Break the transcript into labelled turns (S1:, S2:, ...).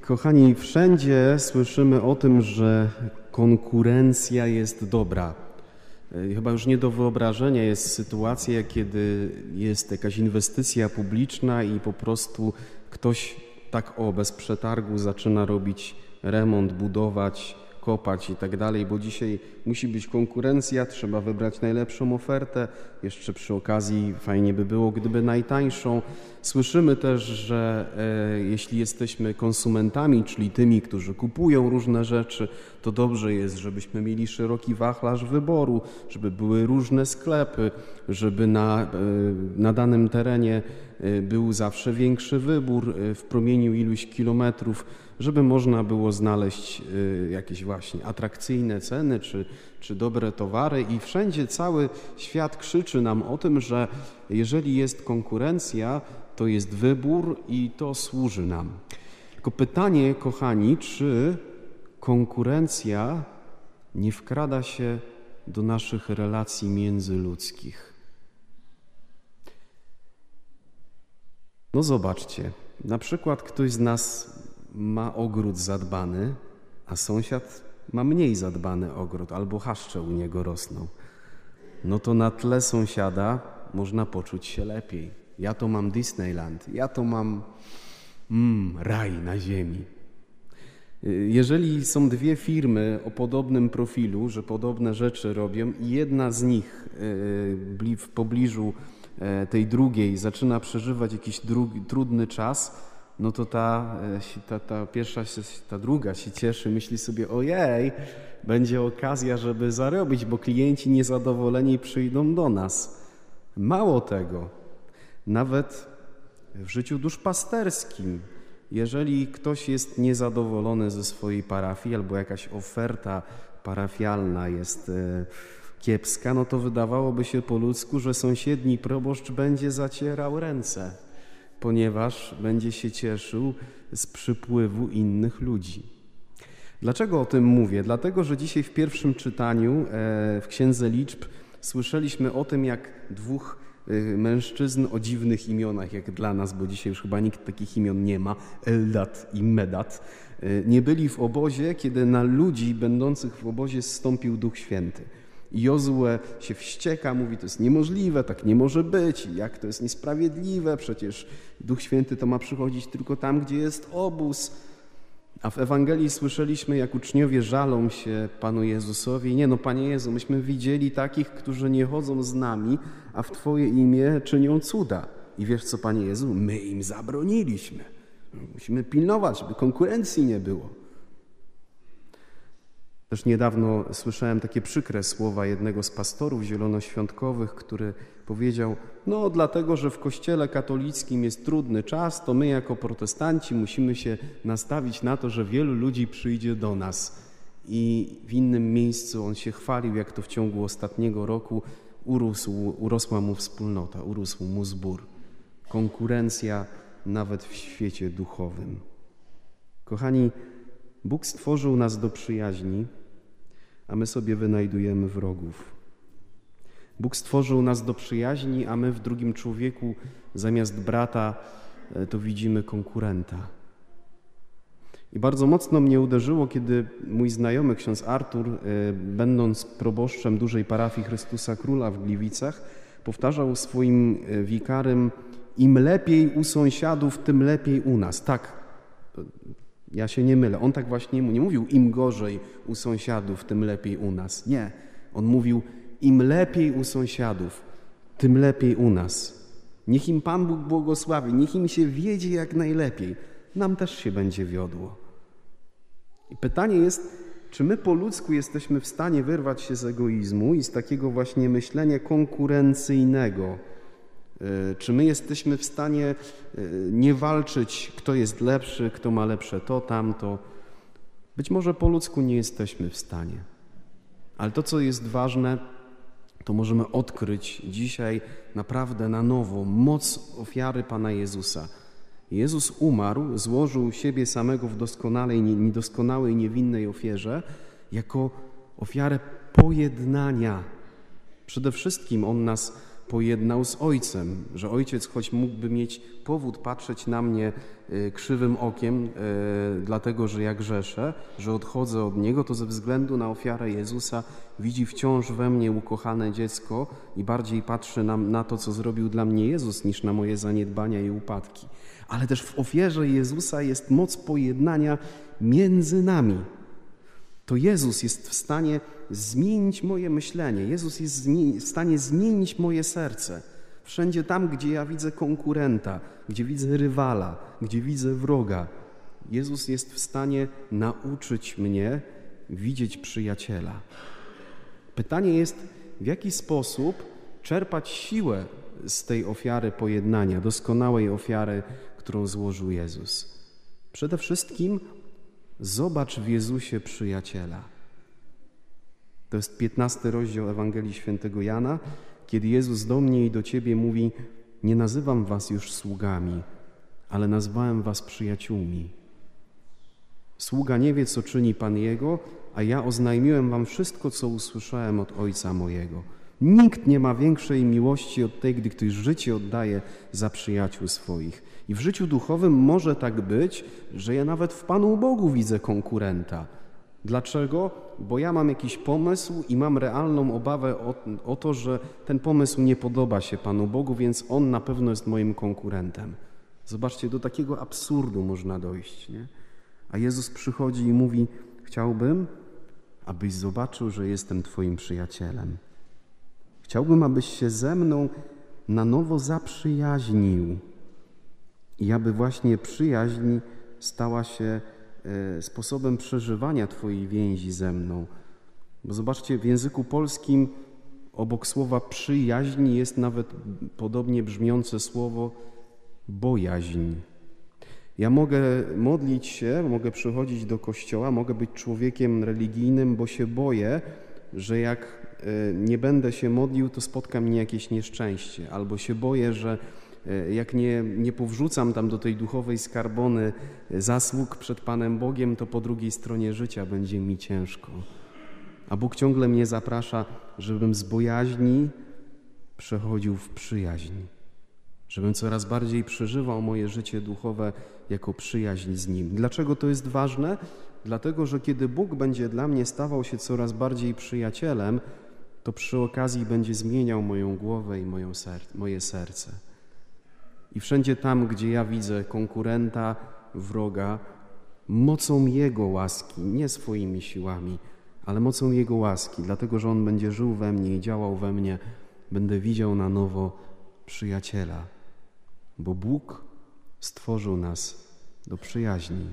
S1: Kochani, wszędzie słyszymy o tym, że konkurencja jest dobra. Chyba już nie do wyobrażenia jest sytuacja, kiedy jest jakaś inwestycja publiczna i po prostu ktoś tak o bez przetargu zaczyna robić remont, budować, kopać i tak dalej, bo dzisiaj musi być konkurencja, trzeba wybrać najlepszą ofertę. Jeszcze przy okazji fajnie by było, gdyby najtańszą. Słyszymy też, że e, jeśli jesteśmy konsumentami, czyli tymi, którzy kupują różne rzeczy, to dobrze jest, żebyśmy mieli szeroki wachlarz wyboru, żeby były różne sklepy, żeby na, e, na danym terenie był zawsze większy wybór e, w promieniu iluś kilometrów żeby można było znaleźć y, jakieś właśnie atrakcyjne ceny czy, czy dobre towary i wszędzie cały świat krzyczy nam o tym, że jeżeli jest konkurencja, to jest wybór i to służy nam. Tylko pytanie, kochani, czy konkurencja nie wkrada się do naszych relacji międzyludzkich? No zobaczcie, na przykład ktoś z nas ma ogród zadbany, a sąsiad ma mniej zadbany ogród, albo chaszcze u niego rosną, no to na tle sąsiada można poczuć się lepiej. Ja to mam Disneyland, ja to mam mm, raj na ziemi. Jeżeli są dwie firmy o podobnym profilu, że podobne rzeczy robią i jedna z nich y, w pobliżu tej drugiej zaczyna przeżywać jakiś drugi, trudny czas, no to ta, e, ta, ta pierwsza, ta druga się cieszy, myśli sobie, ojej, będzie okazja, żeby zarobić, bo klienci niezadowoleni przyjdą do nas. Mało tego, nawet w życiu duszpasterskim, jeżeli ktoś jest niezadowolony ze swojej parafii albo jakaś oferta parafialna jest e, kiepska, no to wydawałoby się po ludzku, że sąsiedni proboszcz będzie zacierał ręce ponieważ będzie się cieszył z przypływu innych ludzi. Dlaczego o tym mówię? Dlatego, że dzisiaj w pierwszym czytaniu e, w Księdze Liczb słyszeliśmy o tym, jak dwóch e, mężczyzn o dziwnych imionach, jak dla nas, bo dzisiaj już chyba nikt takich imion nie ma, Eldat i Medat, e, nie byli w obozie, kiedy na ludzi będących w obozie zstąpił Duch Święty. Jozue się wścieka, mówi, to jest niemożliwe, tak nie może być, jak to jest niesprawiedliwe, przecież Duch Święty to ma przychodzić tylko tam, gdzie jest obóz. A w Ewangelii słyszeliśmy, jak uczniowie żalą się Panu Jezusowi. Nie no, Panie Jezu, myśmy widzieli takich, którzy nie chodzą z nami, a w Twoje imię czynią cuda. I wiesz co, Panie Jezu, my im zabroniliśmy. Musimy pilnować, by konkurencji nie było. Też niedawno słyszałem takie przykre słowa jednego z pastorów zielonoświątkowych, który powiedział: No, dlatego, że w kościele katolickim jest trudny czas, to my jako protestanci musimy się nastawić na to, że wielu ludzi przyjdzie do nas. I w innym miejscu on się chwalił, jak to w ciągu ostatniego roku urósł, urosła mu wspólnota, urósł mu zbór. Konkurencja nawet w świecie duchowym. Kochani, Bóg stworzył nas do przyjaźni, a my sobie wynajdujemy wrogów. Bóg stworzył nas do przyjaźni, a my w drugim człowieku zamiast brata e, to widzimy konkurenta. I bardzo mocno mnie uderzyło, kiedy mój znajomy ksiądz Artur, e, będąc proboszczem dużej parafii Chrystusa Króla w Gliwicach, powtarzał swoim e, wikarym: Im lepiej u sąsiadów, tym lepiej u nas. Tak, ja się nie mylę. On tak właśnie nie mówił, im gorzej u sąsiadów, tym lepiej u nas. Nie. On mówił, im lepiej u sąsiadów, tym lepiej u nas. Niech im Pan Bóg błogosławi, niech im się wiedzie jak najlepiej. Nam też się będzie wiodło. I pytanie jest, czy my po ludzku jesteśmy w stanie wyrwać się z egoizmu i z takiego właśnie myślenia konkurencyjnego, czy my jesteśmy w stanie e, nie walczyć, kto jest lepszy, kto ma lepsze to, tamto? Być może po ludzku nie jesteśmy w stanie. Ale to, co jest ważne, to możemy odkryć dzisiaj naprawdę na nowo moc ofiary Pana Jezusa. Jezus umarł, złożył siebie samego w doskonałej, niedoskonałej, niewinnej ofierze jako ofiarę pojednania. Przede wszystkim On nas pojednał z Ojcem, że Ojciec choć mógłby mieć powód patrzeć na mnie y, krzywym okiem, y, dlatego że ja grzeszę, że odchodzę od Niego, to ze względu na ofiarę Jezusa widzi wciąż we mnie ukochane dziecko i bardziej patrzy na, na to, co zrobił dla mnie Jezus, niż na moje zaniedbania i upadki. Ale też w ofierze Jezusa jest moc pojednania między nami. To Jezus jest w stanie zmienić moje myślenie. Jezus jest w stanie zmienić moje serce. Wszędzie tam, gdzie ja widzę konkurenta, gdzie widzę rywala, gdzie widzę wroga, Jezus jest w stanie nauczyć mnie widzieć przyjaciela. Pytanie jest, w jaki sposób czerpać siłę z tej ofiary pojednania, doskonałej ofiary, którą złożył Jezus. Przede wszystkim zobacz w Jezusie przyjaciela. To jest 15 rozdział Ewangelii Świętego Jana, kiedy Jezus do mnie i do ciebie mówi: Nie nazywam was już sługami, ale nazwałem was przyjaciółmi. Sługa nie wie, co czyni Pan Jego, a ja oznajmiłem wam wszystko, co usłyszałem od Ojca mojego. Nikt nie ma większej miłości od tej, gdy ktoś życie oddaje za przyjaciół swoich. I w życiu duchowym może tak być, że ja nawet w Panu Bogu widzę konkurenta. Dlaczego? Bo ja mam jakiś pomysł i mam realną obawę o, o, to, że ten pomysł nie podoba się Panu Bogu, więc on na pewno jest moim konkurentem. Zobaczcie, do takiego absurdu można dojść. Nie? A Jezus przychodzi i mówi: Chciałbym, abyś zobaczył, że jestem Twoim przyjacielem. Chciałbym, abyś się ze mną na nowo zaprzyjaźnił i aby właśnie przyjaźń stała się E, sposobem przeżywania Twojej więzi ze mną. Bo zobaczcie, w języku polskim obok słowa przyjaźń jest nawet podobnie brzmiące słowo bojaźń. Ja mogę modlić się, mogę przychodzić do kościoła, mogę być człowiekiem religijnym, bo się boję, że jak nie będę się modlił, to spotka mnie jakieś nieszczęście, albo się boję, że E, jak nie, nie powrzucam tam do tej duchowej skarbony zasług przed Panem Bogiem, to po drugiej stronie życia będzie mi ciężko. A Bóg ciągle mnie zaprasza, żebym z bojaźni przechodził w przyjaźń, żebym coraz bardziej przeżywał moje życie duchowe jako przyjaźń z Nim. Dlaczego to jest ważne? Dlatego, że kiedy Bóg będzie dla mnie stawał się coraz bardziej przyjacielem, to przy okazji będzie zmieniał moją głowę i moją ser moje serce. I wszędzie tam, gdzie ja widzę konkurenta, wroga, mocą Jego łaski, nie swoimi siłami, ale mocą Jego łaski, dlatego że On będzie żył we mnie i działał we mnie, będę widział na nowo przyjaciela, bo Bóg stworzył nas do przyjaźni.